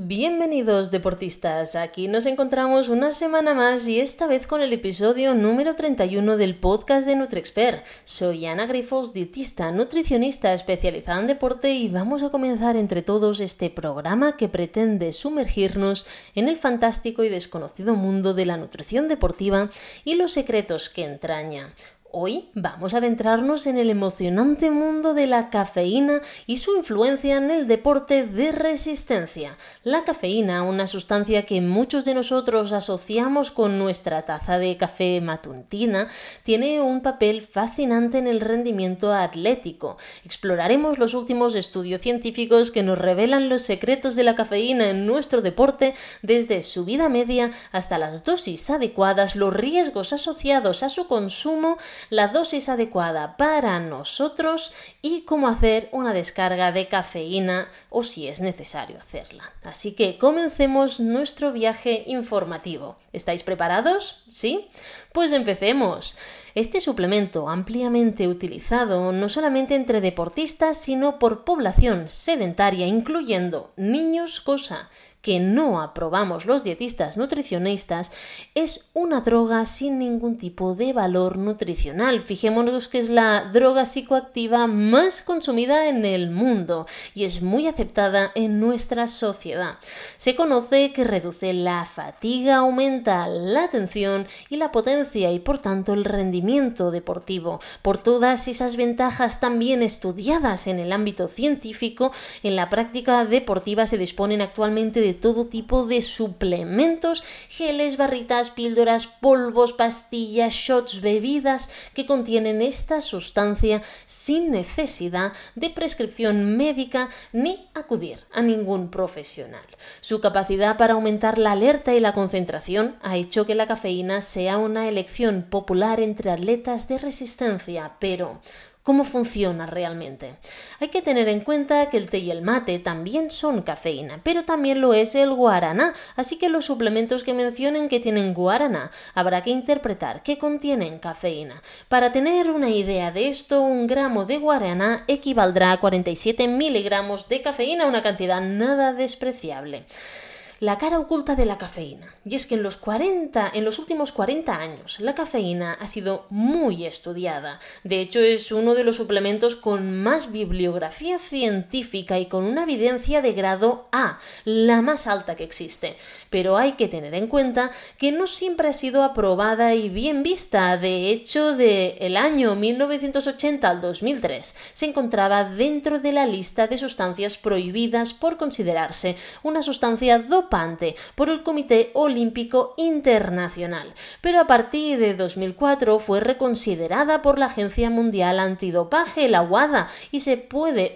Bienvenidos deportistas, aquí nos encontramos una semana más y esta vez con el episodio número 31 del podcast de NutriExpert. Soy Ana Grifos, dietista, nutricionista especializada en deporte y vamos a comenzar entre todos este programa que pretende sumergirnos en el fantástico y desconocido mundo de la nutrición deportiva y los secretos que entraña. Hoy vamos a adentrarnos en el emocionante mundo de la cafeína y su influencia en el deporte de resistencia. La cafeína, una sustancia que muchos de nosotros asociamos con nuestra taza de café matutina, tiene un papel fascinante en el rendimiento atlético. Exploraremos los últimos estudios científicos que nos revelan los secretos de la cafeína en nuestro deporte, desde su vida media hasta las dosis adecuadas, los riesgos asociados a su consumo, la dosis adecuada para nosotros y cómo hacer una descarga de cafeína o si es necesario hacerla. Así que comencemos nuestro viaje informativo. ¿Estáis preparados? ¿Sí? Pues empecemos. Este suplemento ampliamente utilizado no solamente entre deportistas, sino por población sedentaria, incluyendo niños, cosa que no aprobamos los dietistas nutricionistas es una droga sin ningún tipo de valor nutricional. Fijémonos que es la droga psicoactiva más consumida en el mundo y es muy aceptada en nuestra sociedad. Se conoce que reduce la fatiga, aumenta la atención y la potencia y por tanto el rendimiento deportivo. Por todas esas ventajas también estudiadas en el ámbito científico, en la práctica deportiva se disponen actualmente de todo tipo de suplementos, geles, barritas, píldoras, polvos, pastillas, shots, bebidas que contienen esta sustancia sin necesidad de prescripción médica ni acudir a ningún profesional. Su capacidad para aumentar la alerta y la concentración ha hecho que la cafeína sea una elección popular entre atletas de resistencia, pero cómo funciona realmente. Hay que tener en cuenta que el té y el mate también son cafeína, pero también lo es el guaraná, así que los suplementos que mencionen que tienen guaraná habrá que interpretar que contienen cafeína. Para tener una idea de esto, un gramo de guaraná equivaldrá a 47 miligramos de cafeína, una cantidad nada despreciable la cara oculta de la cafeína. Y es que en los 40, en los últimos 40 años, la cafeína ha sido muy estudiada. De hecho, es uno de los suplementos con más bibliografía científica y con una evidencia de grado A, la más alta que existe. Pero hay que tener en cuenta que no siempre ha sido aprobada y bien vista. De hecho, de el año 1980 al 2003 se encontraba dentro de la lista de sustancias prohibidas por considerarse una sustancia por el Comité Olímpico Internacional, pero a partir de 2004 fue reconsiderada por la Agencia Mundial Antidopaje, la WADA, y se, puede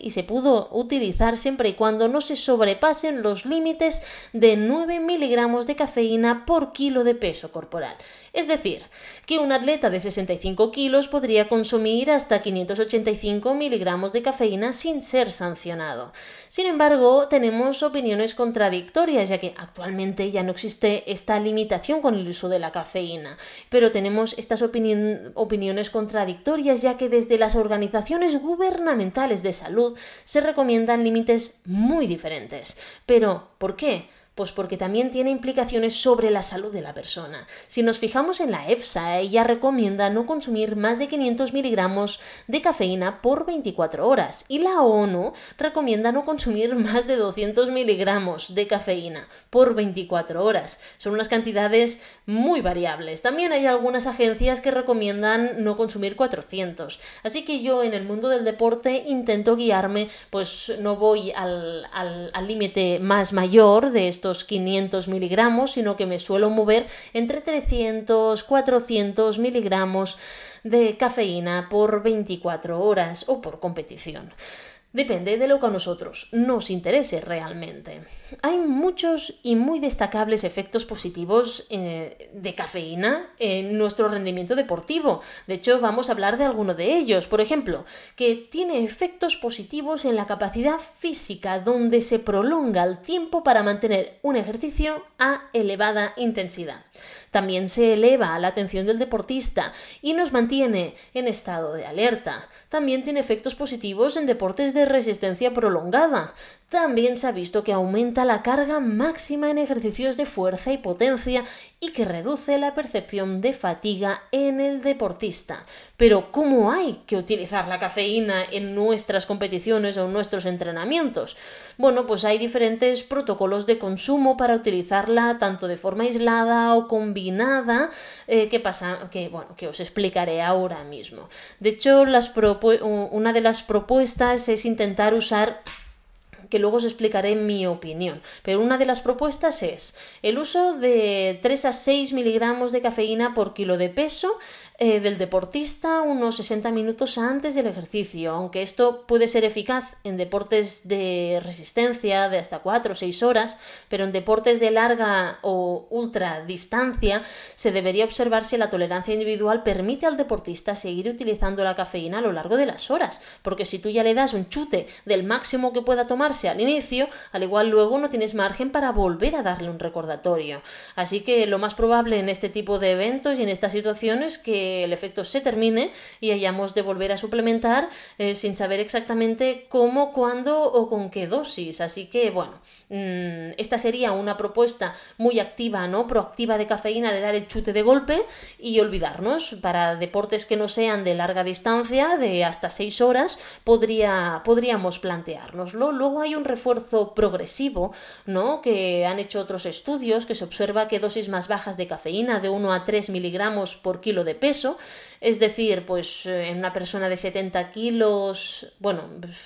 y se pudo utilizar siempre y cuando no se sobrepasen los límites de 9 miligramos de cafeína por kilo de peso corporal. Es decir, que un atleta de 65 kilos podría consumir hasta 585 miligramos de cafeína sin ser sancionado. Sin embargo, tenemos opiniones contradictorias, ya que actualmente ya no existe esta limitación con el uso de la cafeína. Pero tenemos estas opiniones contradictorias, ya que desde las organizaciones gubernamentales de salud se recomiendan límites muy diferentes. Pero, ¿por qué? Pues porque también tiene implicaciones sobre la salud de la persona. Si nos fijamos en la EFSA, ella recomienda no consumir más de 500 miligramos de cafeína por 24 horas y la ONU recomienda no consumir más de 200 miligramos de cafeína por 24 horas. Son unas cantidades muy variables. También hay algunas agencias que recomiendan no consumir 400. Así que yo en el mundo del deporte intento guiarme, pues no voy al límite más mayor de esto 500 miligramos, sino que me suelo mover entre 300, 400 miligramos de cafeína por 24 horas o por competición. Depende de lo que a nosotros nos interese realmente. Hay muchos y muy destacables efectos positivos eh, de cafeína en nuestro rendimiento deportivo. De hecho, vamos a hablar de alguno de ellos. Por ejemplo, que tiene efectos positivos en la capacidad física, donde se prolonga el tiempo para mantener un ejercicio a elevada intensidad. También se eleva la atención del deportista y nos mantiene en estado de alerta. También tiene efectos positivos en deportes de resistencia prolongada. También se ha visto que aumenta la carga máxima en ejercicios de fuerza y potencia y que reduce la percepción de fatiga en el deportista. Pero ¿cómo hay que utilizar la cafeína en nuestras competiciones o en nuestros entrenamientos? Bueno, pues hay diferentes protocolos de consumo para utilizarla tanto de forma aislada o combinada eh, que pasa que bueno que os explicaré ahora mismo. De hecho, una de las propuestas es intentar usar que luego os explicaré mi opinión. Pero una de las propuestas es el uso de 3 a 6 miligramos de cafeína por kilo de peso eh, del deportista unos 60 minutos antes del ejercicio, aunque esto puede ser eficaz en deportes de resistencia de hasta 4 o 6 horas, pero en deportes de larga o ultra distancia se debería observar si la tolerancia individual permite al deportista seguir utilizando la cafeína a lo largo de las horas, porque si tú ya le das un chute del máximo que pueda tomarse al inicio, al igual luego no tienes margen para volver a darle un recordatorio. Así que lo más probable en este tipo de eventos y en estas situaciones que el efecto se termine y hayamos de volver a suplementar eh, sin saber exactamente cómo, cuándo o con qué dosis. Así que, bueno, mm, esta sería una propuesta muy activa, ¿no? Proactiva de cafeína, de dar el chute de golpe y olvidarnos. Para deportes que no sean de larga distancia, de hasta 6 horas, podría, podríamos planteárnoslo. Luego hay un refuerzo progresivo, ¿no? Que han hecho otros estudios que se observa que dosis más bajas de cafeína, de 1 a 3 miligramos por kilo de peso, es decir, pues eh, en una persona de 70 kilos, bueno,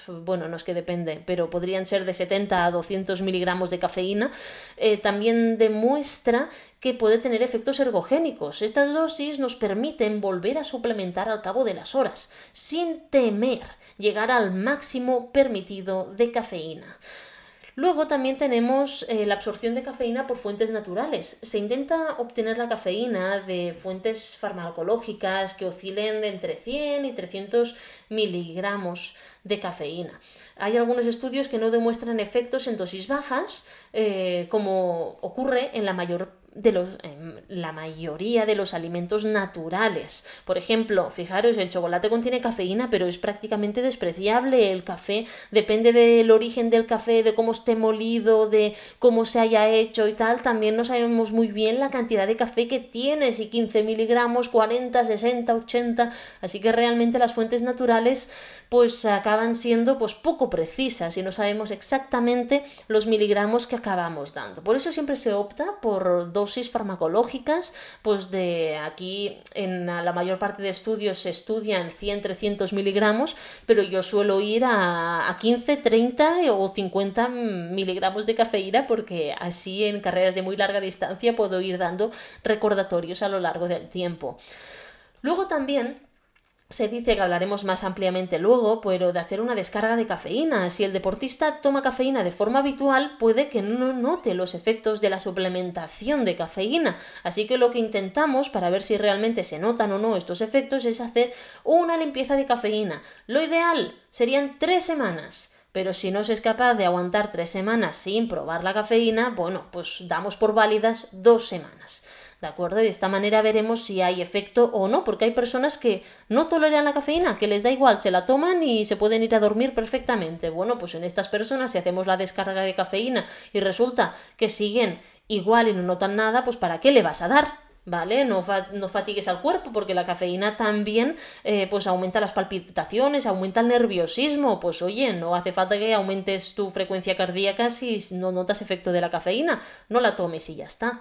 bueno, no es que depende, pero podrían ser de 70 a 200 miligramos de cafeína, eh, también demuestra que puede tener efectos ergogénicos. Estas dosis nos permiten volver a suplementar al cabo de las horas, sin temer llegar al máximo permitido de cafeína. Luego también tenemos eh, la absorción de cafeína por fuentes naturales. Se intenta obtener la cafeína de fuentes farmacológicas que oscilen de entre 100 y 300 miligramos de cafeína. Hay algunos estudios que no demuestran efectos en dosis bajas, eh, como ocurre en la mayor de los, la mayoría de los alimentos naturales. Por ejemplo, fijaros, el chocolate contiene cafeína, pero es prácticamente despreciable. El café depende del origen del café, de cómo esté molido, de cómo se haya hecho y tal. También no sabemos muy bien la cantidad de café que tiene, si 15 miligramos, 40, 60, 80. Así que realmente las fuentes naturales pues acaban siendo pues poco precisas y no sabemos exactamente los miligramos que acabamos dando. Por eso siempre se opta por farmacológicas, pues de aquí en la mayor parte de estudios se estudian 100-300 miligramos, pero yo suelo ir a, a 15, 30 o 50 miligramos de cafeína porque así en carreras de muy larga distancia puedo ir dando recordatorios a lo largo del tiempo. Luego también se dice que hablaremos más ampliamente luego, pero de hacer una descarga de cafeína. Si el deportista toma cafeína de forma habitual, puede que no note los efectos de la suplementación de cafeína. Así que lo que intentamos para ver si realmente se notan o no estos efectos es hacer una limpieza de cafeína. Lo ideal serían tres semanas. Pero si no se es capaz de aguantar tres semanas sin probar la cafeína, bueno, pues damos por válidas dos semanas. ¿De acuerdo? De esta manera veremos si hay efecto o no, porque hay personas que no toleran la cafeína, que les da igual, se la toman y se pueden ir a dormir perfectamente. Bueno, pues en estas personas, si hacemos la descarga de cafeína y resulta que siguen igual y no notan nada, pues ¿para qué le vas a dar? ¿vale? No, no, fatigues al cuerpo porque la cafeína también eh, pues aumenta las palpitaciones, aumenta el nerviosismo, pues oye, no hace falta que aumentes tu frecuencia cardíaca si no notas efecto de la cafeína, no la tomes y ya está.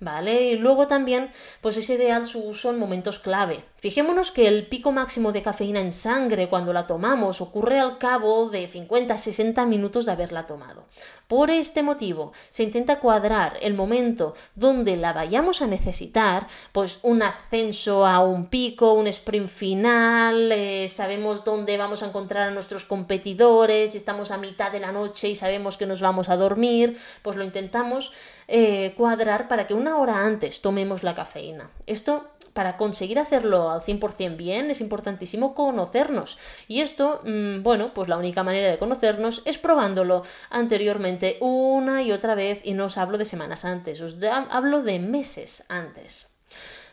¿Vale? Y luego también, pues es ideal su uso en momentos clave. Fijémonos que el pico máximo de cafeína en sangre cuando la tomamos ocurre al cabo de 50-60 minutos de haberla tomado. Por este motivo, se intenta cuadrar el momento donde la vayamos a necesitar, pues un ascenso a un pico, un sprint final, eh, sabemos dónde vamos a encontrar a nuestros competidores, estamos a mitad de la noche y sabemos que nos vamos a dormir, pues lo intentamos eh, cuadrar para que una hora antes tomemos la cafeína. Esto, para conseguir hacerlo al 100% bien, es importantísimo conocernos. Y esto, mm, bueno, pues la única manera de conocernos es probándolo anteriormente una y otra vez y no os hablo de semanas antes, os hablo de meses antes.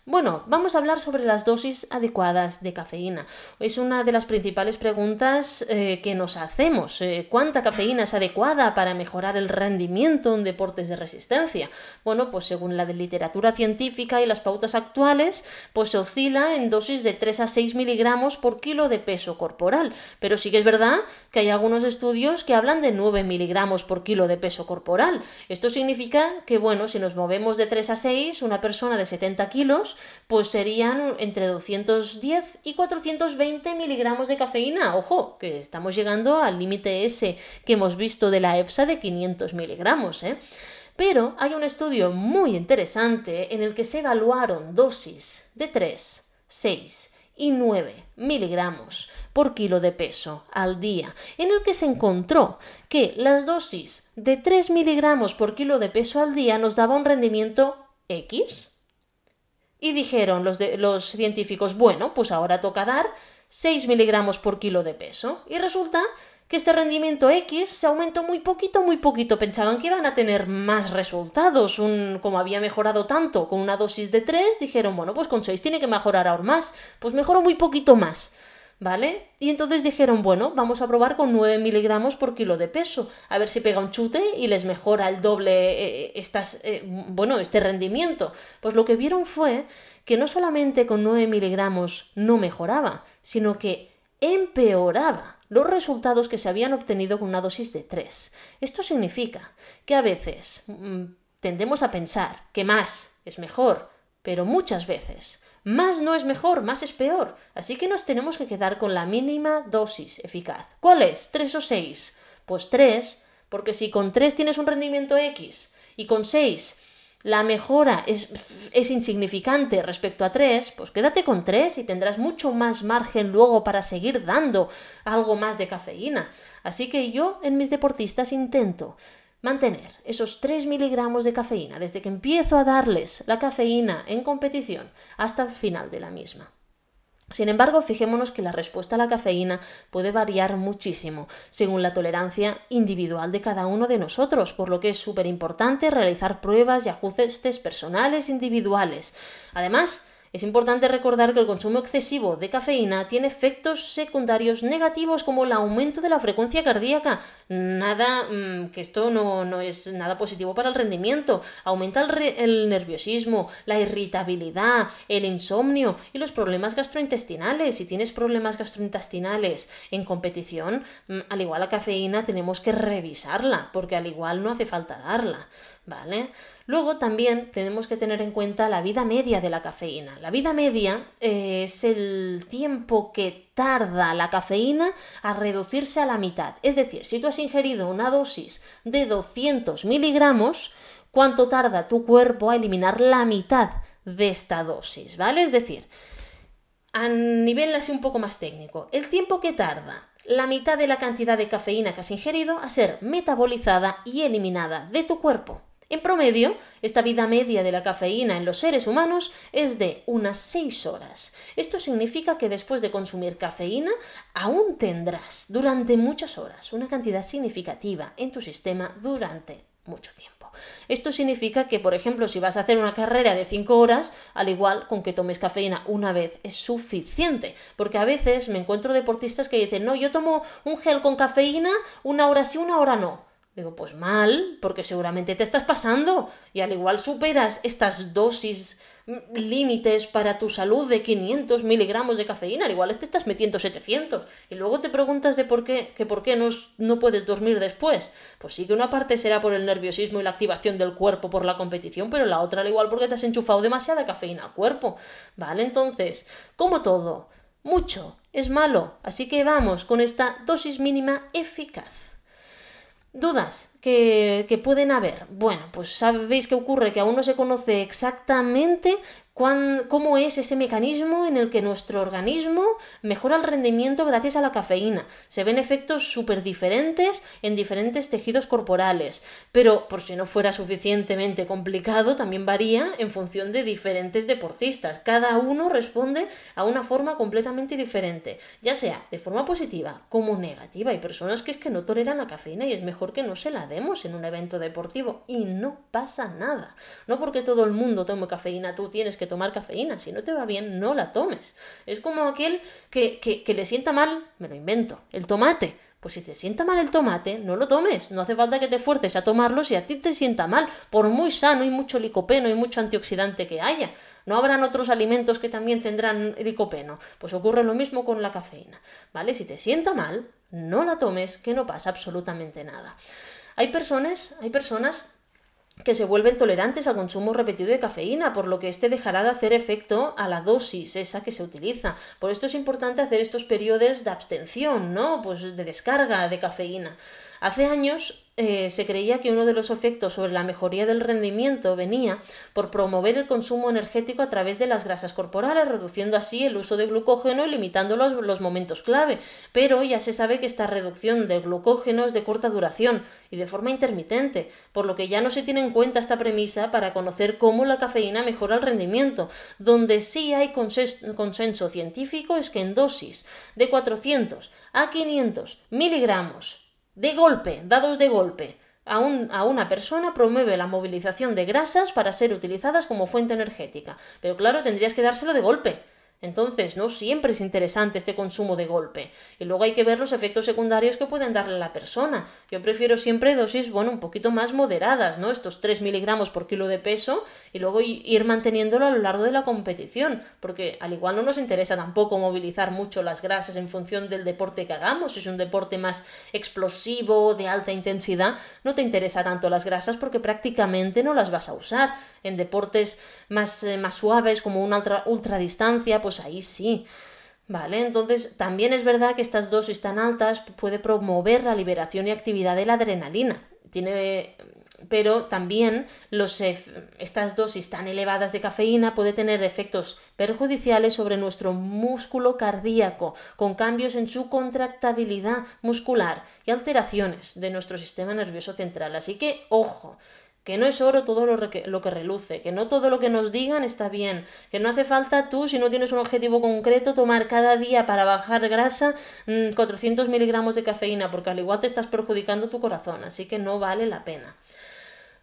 Bueno, vamos a hablar sobre las dosis adecuadas de cafeína. Es una de las principales preguntas eh, que nos hacemos. Eh, ¿Cuánta cafeína es adecuada para mejorar el rendimiento en deportes de resistencia? Bueno, pues según la literatura científica y las pautas actuales, pues se oscila en dosis de 3 a 6 miligramos por kilo de peso corporal. Pero sí que es verdad que hay algunos estudios que hablan de 9 miligramos por kilo de peso corporal. Esto significa que, bueno, si nos movemos de 3 a 6, una persona de 70 kilos pues serían entre 210 y 420 miligramos de cafeína. Ojo, que estamos llegando al límite ese que hemos visto de la EPSA de 500 miligramos, ¿eh? Pero hay un estudio muy interesante en el que se evaluaron dosis de 3, 6 y 9 miligramos por kilo de peso al día, en el que se encontró que las dosis de 3 miligramos por kilo de peso al día nos daba un rendimiento X y dijeron los, de, los científicos, bueno, pues ahora toca dar 6 miligramos por kilo de peso. Y resulta que este rendimiento X se aumentó muy poquito, muy poquito. Pensaban que iban a tener más resultados. Un, como había mejorado tanto con una dosis de 3, dijeron, bueno, pues con 6 tiene que mejorar aún más. Pues mejoró muy poquito más. ¿Vale? Y entonces dijeron, bueno, vamos a probar con 9 miligramos por kilo de peso, a ver si pega un chute y les mejora el doble eh, estas, eh, bueno, este rendimiento. Pues lo que vieron fue que no solamente con 9 miligramos no mejoraba, sino que empeoraba los resultados que se habían obtenido con una dosis de 3. Esto significa que a veces mm, tendemos a pensar que más es mejor, pero muchas veces más no es mejor, más es peor. Así que nos tenemos que quedar con la mínima dosis eficaz. ¿Cuál es? ¿3 o 6? Pues 3, porque si con 3 tienes un rendimiento X y con 6 la mejora es, es, insignificante respecto a 3, pues quédate con 3 y tendrás mucho más margen luego para seguir dando algo más de cafeína. Así que yo en mis deportistas intento mantener esos 3 miligramos de cafeína desde que empiezo a darles la cafeína en competición hasta el final de la misma. Sin embargo, fijémonos que la respuesta a la cafeína puede variar muchísimo según la tolerancia individual de cada uno de nosotros, por lo que es súper importante realizar pruebas y ajustes personales individuales. Además, es importante recordar que el consumo excesivo de cafeína tiene efectos secundarios negativos como el aumento de la frecuencia cardíaca. Nada, mm, que esto no, es nada positivo para el rendimiento. Aumenta el, el nerviosismo, la irritabilidad, el insomnio y los problemas gastrointestinales. Si tienes problemas gastrointestinales en competición, mm, al igual la cafeína tenemos que revisarla, porque al igual no hace falta darla. ¿Vale? Luego también tenemos que tener en cuenta la vida media de la cafeína. La vida media eh, es el tiempo que tarda la cafeína a reducirse a la mitad. Es decir, si tú has ingerido una dosis de 200 miligramos, ¿cuánto tarda tu cuerpo a eliminar la mitad de esta dosis? ¿Vale? Es decir, a nivel así un poco más técnico, el tiempo que tarda la mitad de la cantidad de cafeína que has ingerido a ser metabolizada y eliminada de tu cuerpo. En promedio, esta vida media de la cafeína en los seres humanos es de unas 6 horas. Esto significa que después de consumir cafeína aún tendrás durante muchas horas una cantidad significativa en tu sistema durante mucho tiempo. Esto significa que, por ejemplo, si vas a hacer una carrera de 5 horas, al igual con que tomes cafeína una vez es suficiente, porque a veces me encuentro deportistas que dicen, no, yo tomo un gel con cafeína una hora sí, una hora no. Digo, pues mal, porque seguramente te estás pasando y al igual superas estas dosis mm, límites para tu salud de 500 miligramos de cafeína, al igual te estás metiendo 700 y luego te preguntas de por qué, que por qué no, no puedes dormir después. Pues sí que una parte será por el nerviosismo y la activación del cuerpo por la competición, pero la otra al igual porque te has enchufado demasiada cafeína al cuerpo. ¿Vale? Entonces, como todo, mucho es malo, así que vamos con esta dosis mínima eficaz. Dudas que, que, pueden haber. Bueno, pues sabéis qué ocurre, que aún no se conoce exactamente cómo es ese mecanismo en el que nuestro organismo mejora el rendimiento gracias a la cafeína. Se ven efectos súper diferentes en diferentes tejidos corporales, pero por si no fuera suficientemente complicado, también varía en función de diferentes deportistas. Cada uno responde a una forma completamente diferente, ya sea de forma positiva como negativa. Hay personas que es que no toleran la cafeína y es mejor que no se la demos en un evento deportivo y no pasa nada. No porque todo el mundo tome cafeína, tú tienes que tomar cafeína. Si no te va bien, no la tomes. Es como aquel que, que, le sienta mal, me lo invento, el tomate. Pues si te sienta mal el tomate, no lo tomes. No hace falta que te fuerces a tomarlo si a ti te sienta mal, por muy sano y mucho licopeno y mucho antioxidante que haya. ¿No habrán otros alimentos que también tendrán licopeno? Pues ocurre lo mismo con la cafeína, ¿vale? Si te sienta mal, no la tomes, que no pasa absolutamente nada. Hay personas, hay personas que se vuelven tolerantes al consumo repetido de cafeína, por lo que éste dejará de hacer efecto a la dosis esa que se utiliza. Por esto es importante hacer estos periodos de abstención, ¿no? Pues de descarga de cafeína. Hace años eh, se creía que uno de los efectos sobre la mejoría del rendimiento venía por promover el consumo energético a través de las grasas corporales, reduciendo así el uso de glucógeno y limitando los, los momentos clave. Pero ya se sabe que esta reducción de glucógeno es de corta duración y de forma intermitente, por lo que ya no se tiene en cuenta esta premisa para conocer cómo la cafeína mejora el rendimiento. Donde sí hay consenso científico es que en dosis de 400 a 500 miligramos de golpe, dados de golpe, a, a, una persona promueve la movilización de grasas para ser utilizadas como fuente energética. Pero claro, tendrías que dárselo de golpe. Entonces, no siempre es interesante este consumo de golpe. Y luego hay que ver los efectos secundarios que pueden darle a la persona. Yo prefiero siempre dosis, bueno, un poquito más moderadas, ¿no? Estos 3 miligramos por kilo de peso y luego ir manteniéndolo a lo largo de la competición. Porque al igual no nos interesa tampoco movilizar mucho las grasas en función del deporte que hagamos. Si es un deporte más explosivo, de alta intensidad, no te interesa tanto las grasas porque prácticamente no las vas a usar. En deportes más, eh, más suaves, como una ultra, ultradistancia, pues ahí sí. ¿Vale? Entonces, también es verdad que estas dosis tan altas puede promover la liberación y actividad de la adrenalina. Tiene pero también los, estas dosis tan elevadas de cafeína puede tener efectos perjudiciales sobre nuestro músculo cardíaco, con cambios en su contractabilidad muscular y alteraciones de nuestro sistema nervioso central. Así que, ojo, que no es oro todo lo, que reluce, que no todo lo que nos digan está bien, que no hace falta tú, si no tienes un objetivo concreto, tomar cada día para bajar grasa 400 mm, miligramos de cafeína, porque al igual te estás perjudicando tu corazón, así que no vale la pena.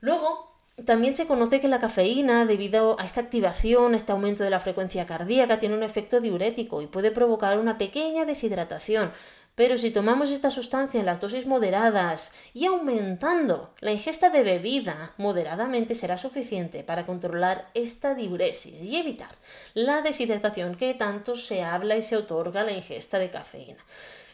Luego, también se conoce que la cafeína, debido a esta activación, este aumento de la frecuencia cardíaca, tiene un efecto diurético y puede provocar una pequeña deshidratación, pero si tomamos esta sustancia en las dosis moderadas y aumentando la ingesta de bebida moderadamente será suficiente para controlar esta diuresis y evitar la deshidratación que tanto se habla y se otorga a la ingesta de cafeína.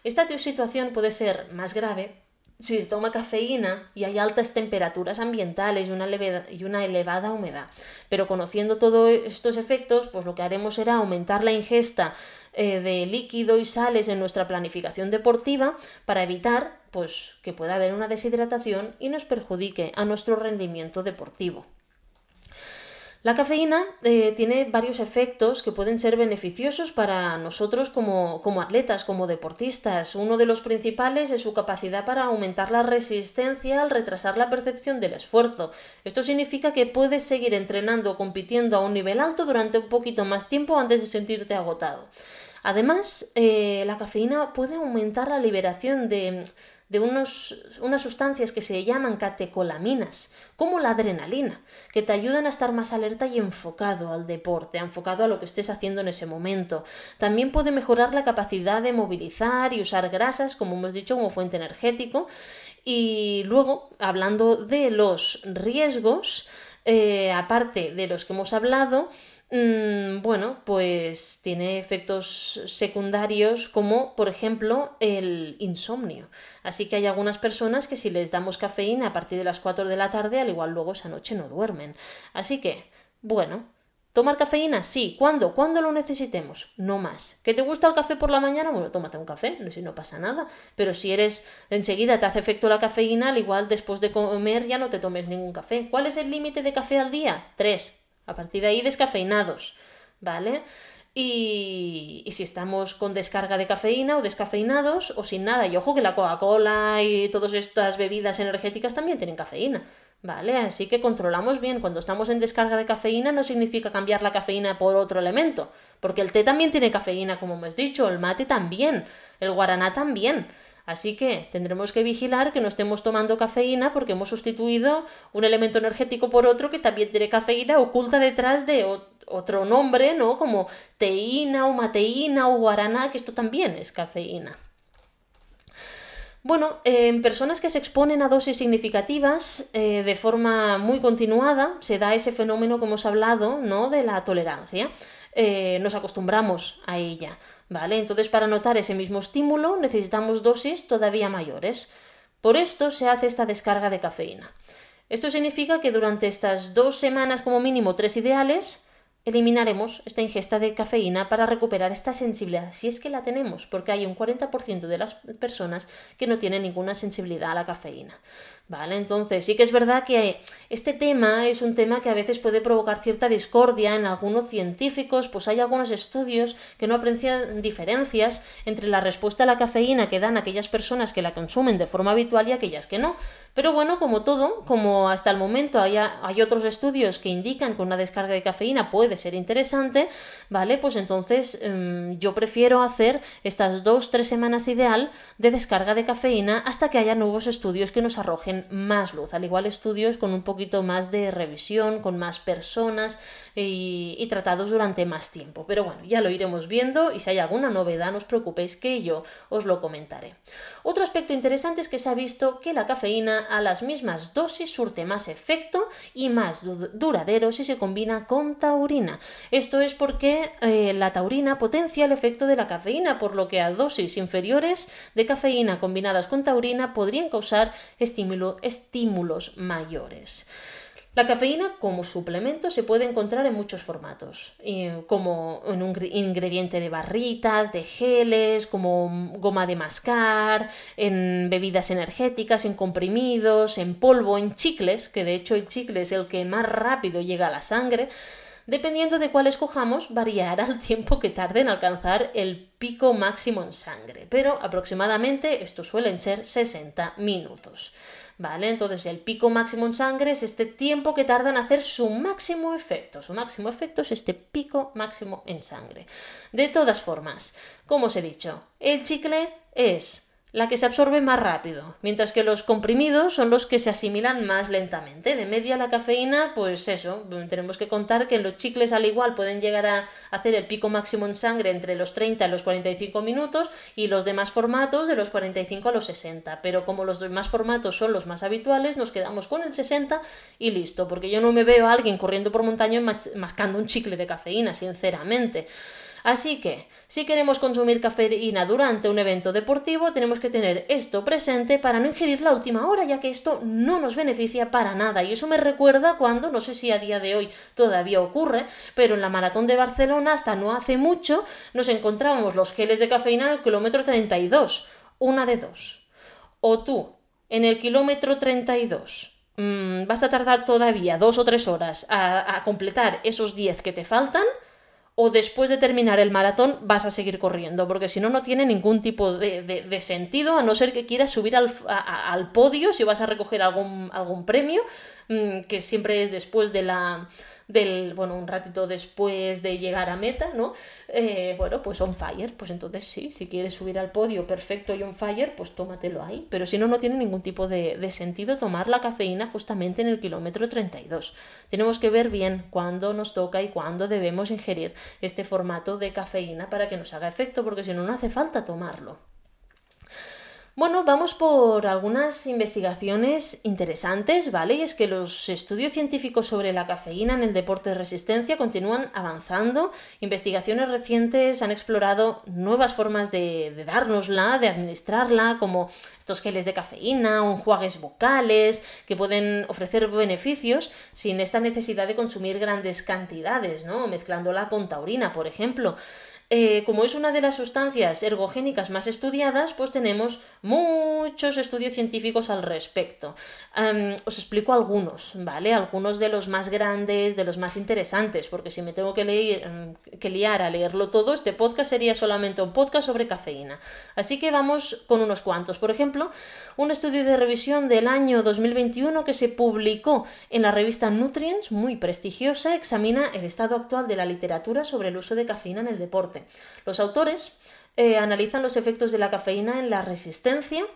Esta situación puede ser más grave si se toma cafeína y hay altas temperaturas ambientales y una, y una, elevada humedad. Pero conociendo todos estos efectos, pues lo que haremos será aumentar la ingesta eh, de líquido y sales en nuestra planificación deportiva para evitar pues, que pueda haber una deshidratación y nos perjudique a nuestro rendimiento deportivo. La cafeína eh, tiene varios efectos que pueden ser beneficiosos para nosotros como, como, atletas, como deportistas. Uno de los principales es su capacidad para aumentar la resistencia al retrasar la percepción del esfuerzo. Esto significa que puedes seguir entrenando o compitiendo a un nivel alto durante un poquito más tiempo antes de sentirte agotado. Además, eh, la cafeína puede aumentar la liberación de de unos, unas sustancias que se llaman catecolaminas, como la adrenalina, que te ayudan a estar más alerta y enfocado al deporte, enfocado a lo que estés haciendo en ese momento. También puede mejorar la capacidad de movilizar y usar grasas, como hemos dicho, como fuente energético. Y luego, hablando de los riesgos, eh, aparte de los que hemos hablado, Mm, bueno, pues tiene efectos secundarios como, por ejemplo, el insomnio. Así que hay algunas personas que si les damos cafeína a partir de las 4 de la tarde, al igual luego esa noche no duermen. Así que, bueno, ¿Tomar cafeína? Sí. ¿Cuándo? ¿Cuándo lo necesitemos? No más. ¿Que te gusta el café por la mañana? Bueno, tómate un café, si no pasa nada. Pero si eres enseguida te hace efecto la cafeína, al igual después de comer ya no te tomes ningún café. ¿Cuál es el límite de café al día? Tres. A partir de ahí, descafeinados, ¿vale? Y, si estamos con descarga de cafeína o descafeinados o sin nada. Y ojo que la Coca-Cola y todas estas bebidas energéticas también tienen cafeína. ¿Vale? Así que controlamos bien. Cuando estamos en descarga de cafeína no significa cambiar la cafeína por otro elemento. Porque el té también tiene cafeína, como hemos dicho, el mate también, el guaraná también. Así que tendremos que vigilar que no estemos tomando cafeína porque hemos sustituido un elemento energético por otro que también tiene cafeína oculta detrás de otro nombre, ¿no? Como teína o mateína o guaraná, que esto también es cafeína. Bueno, en personas que se exponen a dosis significativas eh, de forma muy continuada, se da ese fenómeno, como hemos hablado, ¿no? de la tolerancia. Eh, nos acostumbramos a ella, ¿vale? Entonces, para notar ese mismo estímulo, necesitamos dosis todavía mayores. Por esto se hace esta descarga de cafeína. Esto significa que durante estas dos semanas, como mínimo tres ideales, eliminaremos esta ingesta de cafeína para recuperar esta sensibilidad, si es que la tenemos, porque hay un 40% de las personas que no tienen ninguna sensibilidad a la cafeína. ¿Vale? Entonces, sí que es verdad que este tema es un tema que a veces puede provocar cierta discordia en algunos científicos, pues hay algunos estudios que no aprecian diferencias entre la respuesta a la cafeína que dan aquellas personas que la consumen de forma habitual y aquellas que no. Pero bueno, como todo, como hasta el momento hay, hay otros estudios que indican que una descarga de cafeína puede ser interesante, ¿vale? Pues entonces em, yo prefiero hacer estas dos, tres semanas ideal de descarga de cafeína hasta que haya nuevos estudios que nos arrojen más luz, al igual estudios con un poquito más de revisión, con más personas y, tratados durante más tiempo. Pero bueno, ya lo iremos viendo y si hay alguna novedad no os preocupéis que yo os lo comentaré. Otro aspecto interesante es que se ha visto que la cafeína a las mismas dosis surte más efecto y más duradero si se combina con taurina. Esto es porque eh, la taurina potencia el efecto de la cafeína, por lo que a dosis inferiores de cafeína combinadas con taurina podrían causar estímulo estímulos mayores. La cafeína como suplemento se puede encontrar en muchos formatos, como en un ingrediente de barritas, de geles, como goma de mascar, en bebidas energéticas, en comprimidos, en polvo, en chicles, que de hecho el chicle es el que más rápido llega a la sangre. Dependiendo de cuál escojamos, variará el tiempo que tarde en alcanzar el pico máximo en sangre, pero aproximadamente estos suelen ser 60 minutos. ¿Vale? Entonces el pico máximo en sangre es este tiempo que tarda en hacer su máximo efecto. Su máximo efecto es este pico máximo en sangre. De todas formas, como os he dicho, el chicle es la que se absorbe más rápido, mientras que los comprimidos son los que se asimilan más lentamente. De media la cafeína, pues eso, tenemos que contar que los chicles al igual pueden llegar a hacer el pico máximo en sangre entre los 30 y los 45 minutos y los demás formatos de los 45 a los 60. Pero como los demás formatos son los más habituales, nos quedamos con el 60 y listo, porque yo no me veo a alguien corriendo por montaña mascando un chicle de cafeína, sinceramente. Así que, si queremos consumir cafeína durante un evento deportivo, tenemos que tener esto presente para no ingerir la última hora, ya que esto no nos beneficia para nada. Y eso me recuerda cuando, no sé si a día de hoy todavía ocurre, pero en la maratón de Barcelona, hasta no hace mucho, nos encontrábamos los geles de cafeína en el kilómetro 32. Una de dos. O tú, en el kilómetro 32, mmm, vas a tardar todavía dos o tres horas a, a completar esos 10 que te faltan, o después de terminar el maratón vas a seguir corriendo, porque si no, no tiene ningún tipo de, sentido, a no ser que quieras subir al, al, podio si vas a recoger algún, algún premio, mm, que siempre es después de la del, bueno, un ratito después de llegar a meta, ¿no? Eh, bueno, pues on fire, pues entonces sí, si quieres subir al podio perfecto y on fire, pues tómatelo ahí, pero si no, no tiene ningún tipo de, de sentido tomar la cafeína justamente en el kilómetro 32. Tenemos que ver bien cuándo nos toca y cuándo debemos ingerir este formato de cafeína para que nos haga efecto, porque si no, no hace falta tomarlo. Bueno, vamos por algunas investigaciones interesantes, ¿vale? Y es que los estudios científicos sobre la cafeína en el deporte de resistencia continúan avanzando. Investigaciones recientes han explorado nuevas formas de, de dárnosla, de administrarla, como estos geles de cafeína enjuagues vocales, que pueden ofrecer beneficios sin esta necesidad de consumir grandes cantidades, ¿no? Mezclándola con taurina, por ejemplo. Eh, como es una de las sustancias ergogénicas más estudiadas, pues tenemos muchos estudios científicos al respecto. os explico algunos, ¿vale? Algunos de los más grandes, de los más interesantes, porque si me tengo que, leer, em, que liar a leerlo todo, este podcast sería solamente un podcast sobre cafeína. Así que vamos con unos cuantos. Por ejemplo, un estudio de revisión del año 2021 que se publicó en la revista Nutrients, muy prestigiosa, examina el estado actual de la literatura sobre el uso de cafeína en el deporte. Los autores eh, analizan los efectos de la cafeína en la resistencia,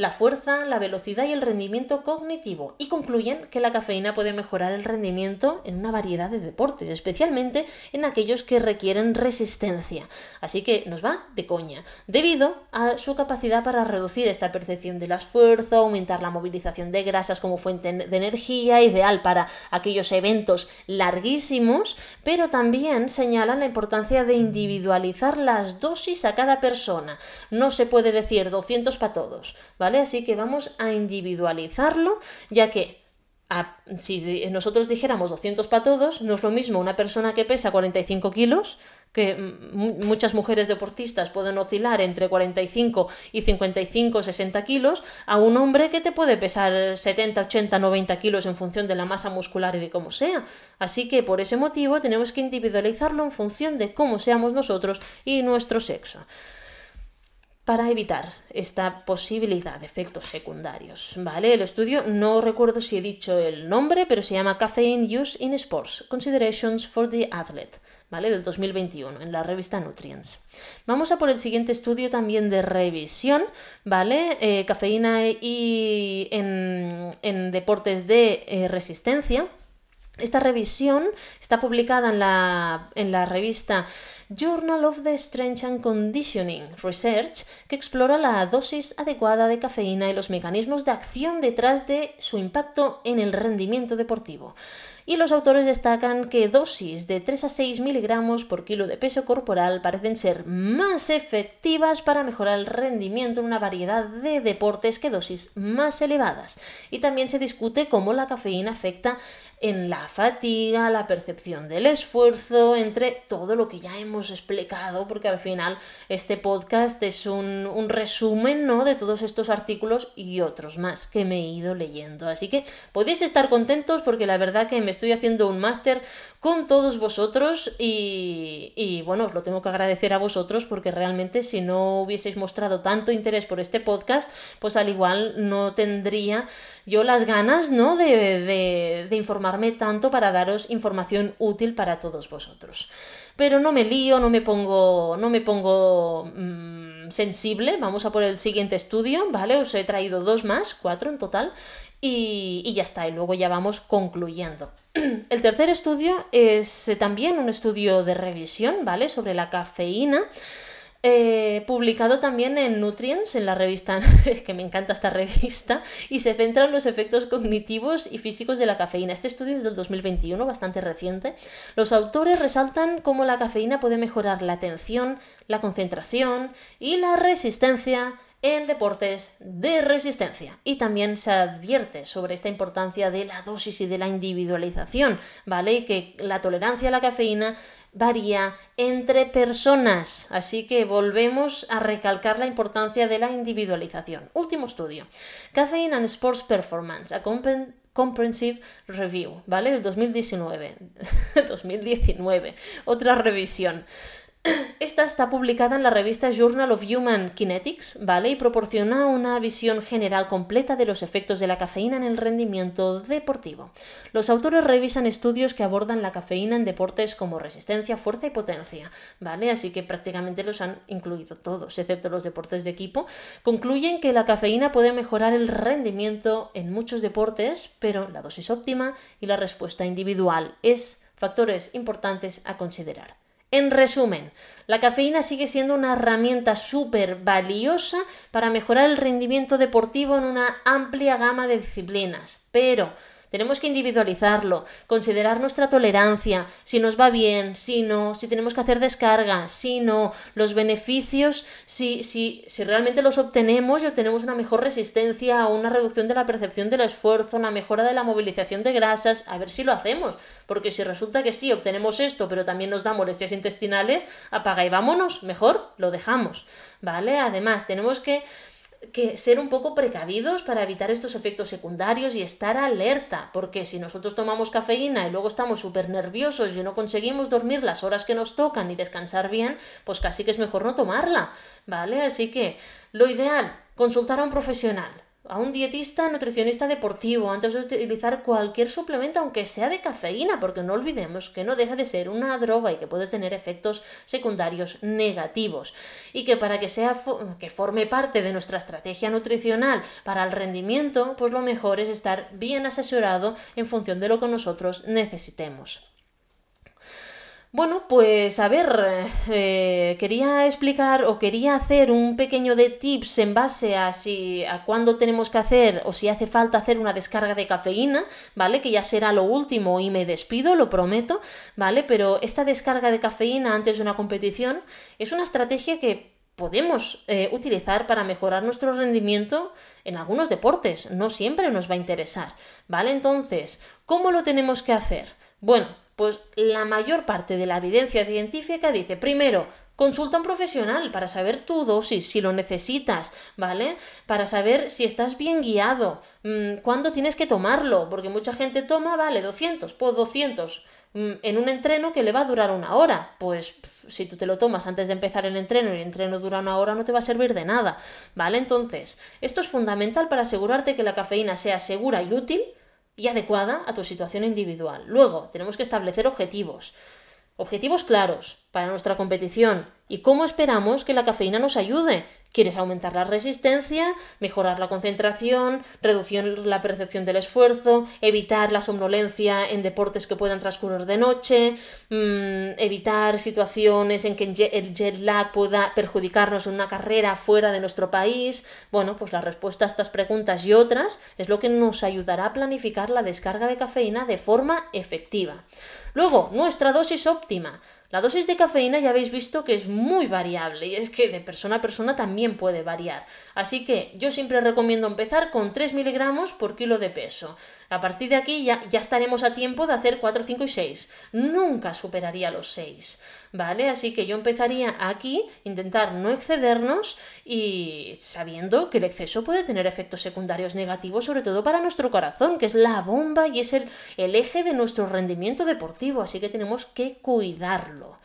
la fuerza, la velocidad y el rendimiento cognitivo y concluyen que la cafeína puede mejorar el rendimiento en una variedad de deportes, especialmente en aquellos que requieren resistencia. Así que nos va de coña, debido a su capacidad para reducir esta percepción del esfuerzo, aumentar la movilización de grasas como fuente de energía, ideal para aquellos eventos larguísimos, pero también señalan la importancia de individualizar las dosis a cada persona. No se puede decir 200 para todos, ¿vale? Así que vamos a individualizarlo, ya que si nosotros dijéramos 200 para todos, no es lo mismo una persona que pesa 45 kilos, que muchas mujeres deportistas pueden oscilar entre 45 y 55, 60 kilos, a un hombre que te puede pesar 70, 80, 90 kilos en función de la masa muscular y de cómo sea. Así que por ese motivo tenemos que individualizarlo en función de cómo seamos nosotros y nuestro sexo para evitar esta posibilidad de efectos secundarios. ¿Vale? El estudio, no recuerdo si he dicho el nombre, pero se llama Caffeine Use in Sports, Considerations for the Athlete. ¿Vale? Del 2021, en la revista Nutrients. Vamos a por el siguiente estudio también de revisión, ¿vale? Eh, cafeína y en, deportes de eh, resistencia. Esta revisión está publicada en la, en la revista Journal of the Strength and Conditioning Research, que explora la dosis adecuada de cafeína y los mecanismos de acción detrás de su impacto en el rendimiento deportivo. Y los autores destacan que dosis de 3 a 6 miligramos por kilo de peso corporal parecen ser más efectivas para mejorar el rendimiento en una variedad de deportes que dosis más elevadas. Y también se discute cómo la cafeína afecta en la fatiga, la percepción del esfuerzo, entre todo lo que ya hemos explicado, porque al final este podcast es un, resumen ¿no? de todos estos artículos y otros más que me he ido leyendo. Así que podéis estar contentos porque la verdad que me estoy haciendo un máster con todos vosotros y, bueno, os lo tengo que agradecer a vosotros porque realmente si no hubieseis mostrado tanto interés por este podcast, pues al igual no tendría yo las ganas ¿no? de, de, de informar tanto para daros información útil para todos vosotros. Pero no me lío, no me pongo, no me pongo mm, sensible. Vamos a por el siguiente estudio, ¿vale? Os he traído dos más, cuatro en total, y, y ya está, y luego ya vamos concluyendo. El tercer estudio es también un estudio de revisión, ¿vale? Sobre la cafeína. Eh, publicado también en Nutrients, en la revista, que me encanta esta revista, y se centra en los efectos cognitivos y físicos de la cafeína. Este estudio es del 2021, bastante reciente. Los autores resaltan cómo la cafeína puede mejorar la atención, la concentración y la resistencia en deportes de resistencia. Y también se advierte sobre esta importancia de la dosis y de la individualización, ¿vale? Y que la tolerancia a la cafeína varía entre personas. Así que volvemos a recalcar la importancia de la individualización. Último estudio. Caffeine and Sports Performance, a Comprehensive Review, ¿vale? Del 2019. 2019. Otra revisión. Esta está publicada en la revista Journal of Human Kinetics, ¿vale? Y proporciona una visión general completa de los efectos de la cafeína en el rendimiento deportivo. Los autores revisan estudios que abordan la cafeína en deportes como resistencia, fuerza y potencia, ¿vale? Así que prácticamente los han incluido todos, excepto los deportes de equipo. Concluyen que la cafeína puede mejorar el rendimiento en muchos deportes, pero la dosis óptima y la respuesta individual es factores importantes a considerar. En resumen, la cafeína sigue siendo una herramienta súper valiosa para mejorar el rendimiento deportivo en una amplia gama de disciplinas, pero tenemos que individualizarlo, considerar nuestra tolerancia, si nos va bien, si no, si tenemos que hacer descarga, si no, los beneficios, si, si, si realmente los obtenemos y obtenemos una mejor resistencia o una reducción de la percepción del esfuerzo, una mejora de la movilización de grasas, a ver si lo hacemos. Porque si resulta que sí, obtenemos esto, pero también nos da molestias intestinales, apaga y vámonos, mejor lo dejamos. ¿Vale? Además, tenemos que que ser un poco precavidos para evitar estos efectos secundarios y estar alerta, porque si nosotros tomamos cafeína y luego estamos súper nerviosos y no conseguimos dormir las horas que nos tocan y descansar bien, pues casi que es mejor no tomarla, ¿vale? Así que lo ideal, consultar a un profesional, a un dietista nutricionista deportivo antes de utilizar cualquier suplemento, aunque sea de cafeína, porque no olvidemos que no deja de ser una droga y que puede tener efectos secundarios negativos. Y que para que sea que forme parte de nuestra estrategia nutricional para el rendimiento, pues lo mejor es estar bien asesorado en función de lo que nosotros necesitemos. Bueno, pues a ver, eh, quería explicar o quería hacer un pequeño de tips en base a si a cuándo tenemos que hacer o si hace falta hacer una descarga de cafeína, ¿vale? Que ya será lo último y me despido, lo prometo, ¿vale? Pero esta descarga de cafeína antes de una competición es una estrategia que podemos eh, utilizar para mejorar nuestro rendimiento en algunos deportes, no siempre nos va a interesar, ¿vale? Entonces, ¿cómo lo tenemos que hacer? Bueno, pues la mayor parte de la evidencia científica dice, primero, consulta a un profesional para saber tu dosis, si lo necesitas, ¿vale? Para saber si estás bien guiado, mm, cuándo tienes que tomarlo, porque mucha gente toma, vale, 200, pues 200 mm, en un entreno que le va a durar una hora. Pues si tú te lo tomas antes de empezar el entreno y el entreno dura una hora no te va a servir de nada, ¿vale? Entonces, esto es fundamental para asegurarte que la cafeína sea segura y útil y adecuada a tu situación individual. Luego, tenemos que establecer objetivos. Objetivos claros para nuestra competición y cómo esperamos que la cafeína nos ayude. ¿Quieres aumentar la resistencia, mejorar la concentración, reducir la percepción del esfuerzo, evitar la somnolencia en deportes que puedan transcurrir de noche, mm, evitar situaciones en que el jet lag pueda perjudicarnos en una carrera fuera de nuestro país? Bueno, pues la respuesta a estas preguntas y otras es lo que nos ayudará a planificar la descarga de cafeína de forma efectiva. Luego, nuestra dosis óptima. La dosis de cafeína ya habéis visto que es muy variable y es que de persona a persona también puede variar. Así que yo siempre recomiendo empezar con 3 miligramos por kilo de peso. A partir de aquí ya, ya estaremos a tiempo de hacer 4, 5 y 6. Nunca superaría los 6. ¿Vale? Así que yo empezaría aquí, intentar no excedernos y sabiendo que el exceso puede tener efectos secundarios negativos, sobre todo para nuestro corazón, que es la bomba y es el, el eje de nuestro rendimiento deportivo. Así que tenemos que cuidarlo.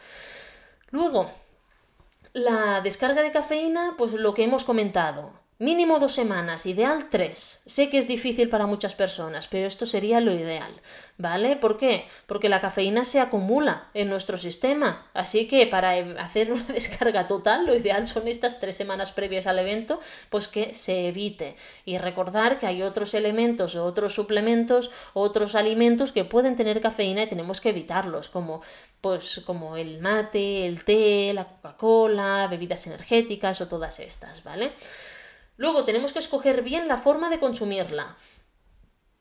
Luego, la descarga de cafeína, pues lo que hemos comentado. Mínimo dos semanas, ideal tres. Sé que es difícil para muchas personas, pero esto sería lo ideal, ¿vale? ¿Por qué? Porque la cafeína se acumula en nuestro sistema, así que para hacer una descarga total, lo ideal son estas tres semanas previas al evento, pues que se evite. Y recordar que hay otros elementos otros suplementos, otros alimentos que pueden tener cafeína y tenemos que evitarlos, como pues como el mate, el té, la Coca-Cola, bebidas energéticas o todas estas, ¿vale? Luego tenemos que escoger bien la forma de consumirla.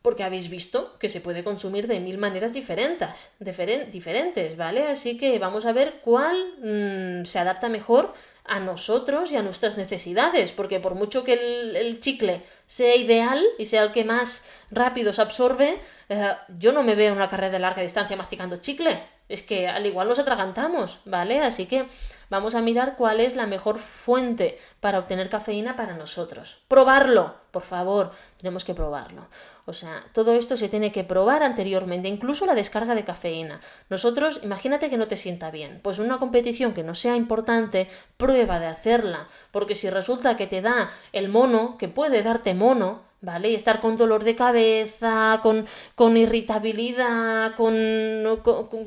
Porque habéis visto que se puede consumir de mil maneras diferentes, diferentes, ¿vale? Así que vamos a ver cuál mm, se adapta mejor a nosotros y a nuestras necesidades, porque por mucho que el, chicle sea ideal y sea el que más rápido se absorbe, eh, yo no me veo en una carrera de larga distancia masticando chicle. Es que al igual nos atragantamos, ¿vale? Así que vamos a mirar cuál es la mejor fuente para obtener cafeína para nosotros. Probarlo, por favor, tenemos que probarlo. O sea, todo esto se tiene que probar anteriormente, incluso la descarga de cafeína. Nosotros, imagínate que no te sienta bien, pues una competición que no sea importante, prueba de hacerla, porque si resulta que te da el mono, que puede darte mono, ¿vale? Y estar con dolor de cabeza, con, con irritabilidad, con,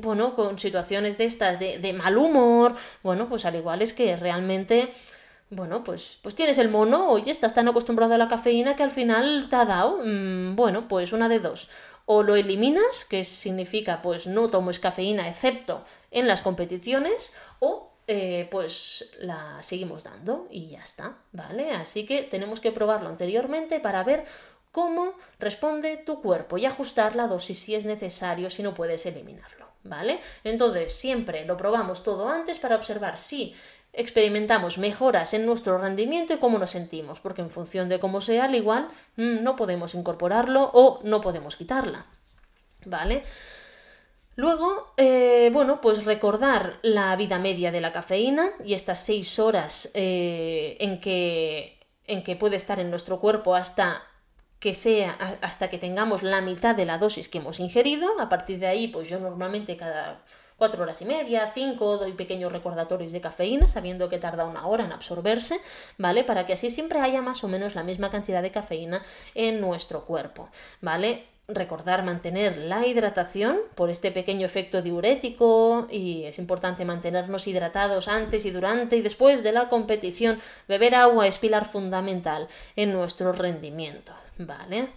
bueno, con situaciones de estas, de, de, mal humor, bueno, pues al igual es que realmente, bueno, pues, pues tienes el mono, oye, estás tan acostumbrado a la cafeína que al final te ha dado, mm, bueno, pues una de dos. O lo eliminas, que significa pues no tomes cafeína excepto en las competiciones, o eh, pues la seguimos dando y ya está, ¿vale? Así que tenemos que probarlo anteriormente para ver cómo responde tu cuerpo y ajustar la dosis si es necesario, si no puedes eliminarlo, ¿vale? Entonces, siempre lo probamos todo antes para observar si experimentamos mejoras en nuestro rendimiento y cómo nos sentimos, porque en función de cómo sea, al igual mm, no podemos incorporarlo o no podemos quitarla, ¿vale? Luego, eh, bueno, pues recordar la vida media de la cafeína y estas seis horas eh, en, que, en que puede estar en nuestro cuerpo hasta que sea hasta que tengamos la mitad de la dosis que hemos ingerido. A partir de ahí, pues yo normalmente cada cuatro horas y media, cinco, doy pequeños recordatorios de cafeína, sabiendo que tarda una hora en absorberse, ¿vale? Para que así siempre haya más o menos la misma cantidad de cafeína en nuestro cuerpo, ¿vale? recordar mantener la hidratación por este pequeño efecto diurético y es importante mantenernos hidratados antes y durante y después de la competición. Beber agua es pilar fundamental en nuestro rendimiento, ¿vale?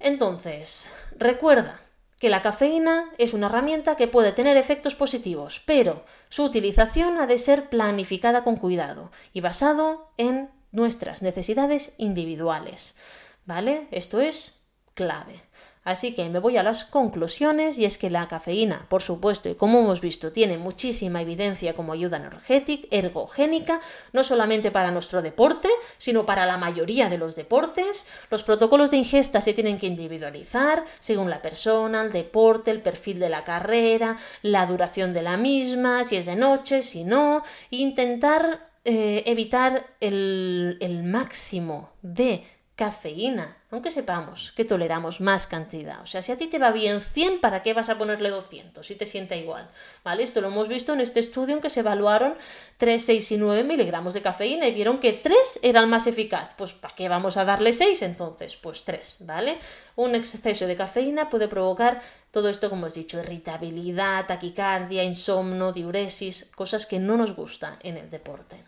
Entonces, recuerda que la cafeína es una herramienta que puede tener efectos positivos, pero su utilización ha de ser planificada con cuidado y basado en nuestras necesidades individuales, ¿vale? Esto es clave. Así que me voy a las conclusiones y es que la cafeína, por supuesto, y como hemos visto, tiene muchísima evidencia como ayuda energética, ergogénica, no solamente para nuestro deporte, sino para la mayoría de los deportes. Los protocolos de ingesta se tienen que individualizar según la persona, el deporte, el perfil de la carrera, la duración de la misma, si es de noche, si no, intentar eh, evitar el, el máximo de cafeína, aunque sepamos que toleramos más cantidad. O sea, si a ti te va bien 100, ¿para qué vas a ponerle 200 si te sienta igual? ¿Vale? Esto lo hemos visto en este estudio en que se evaluaron 3, 6 y 9 miligramos de cafeína y vieron que 3 era el más eficaz. Pues ¿para qué vamos a darle 6 entonces? Pues 3, ¿vale? Un exceso de cafeína puede provocar todo esto, como os he dicho, irritabilidad, taquicardia, insomnio, diuresis, cosas que no nos gusta en el deporte.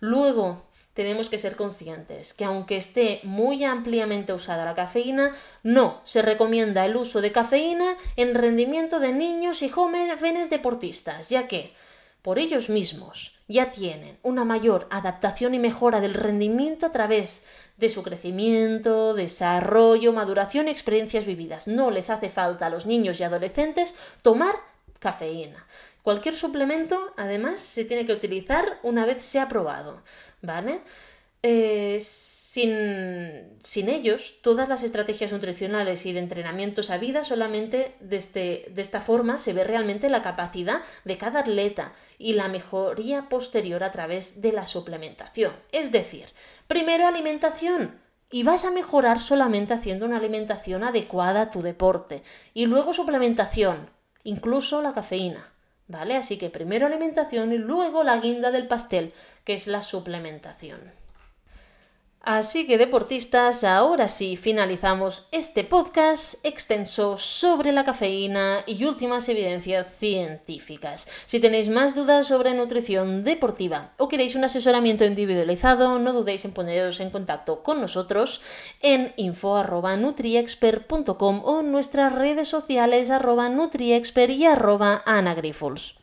Luego, tenemos que ser conscientes que aunque esté muy ampliamente usada la cafeína, no se recomienda el uso de cafeína en rendimiento de niños y jóvenes deportistas, ya que por ellos mismos ya tienen una mayor adaptación y mejora del rendimiento a través de su crecimiento, desarrollo, maduración y experiencias vividas. No les hace falta a los niños y adolescentes tomar cafeína. Cualquier suplemento, además, se tiene que utilizar una vez sea aprobado. ¿Vale? Eh, sin, sin, ellos, todas las estrategias nutricionales y de entrenamiento sabidas solamente desde, de esta forma se ve realmente la capacidad de cada atleta y la mejoría posterior a través de la suplementación. Es decir, primero alimentación, y vas a mejorar solamente haciendo una alimentación adecuada a tu deporte. Y luego suplementación, incluso la cafeína. ¿Vale? Así que primero alimentación y luego la guinda del pastel, que es la suplementación. Así que deportistas, ahora sí finalizamos este podcast extenso sobre la cafeína y últimas evidencias científicas. Si tenéis más dudas sobre nutrición deportiva o queréis un asesoramiento individualizado, no dudéis en poneros en contacto con nosotros en info.nutriexpert.com o en nuestras redes sociales arroba nutriexpert y arroba anagrifols.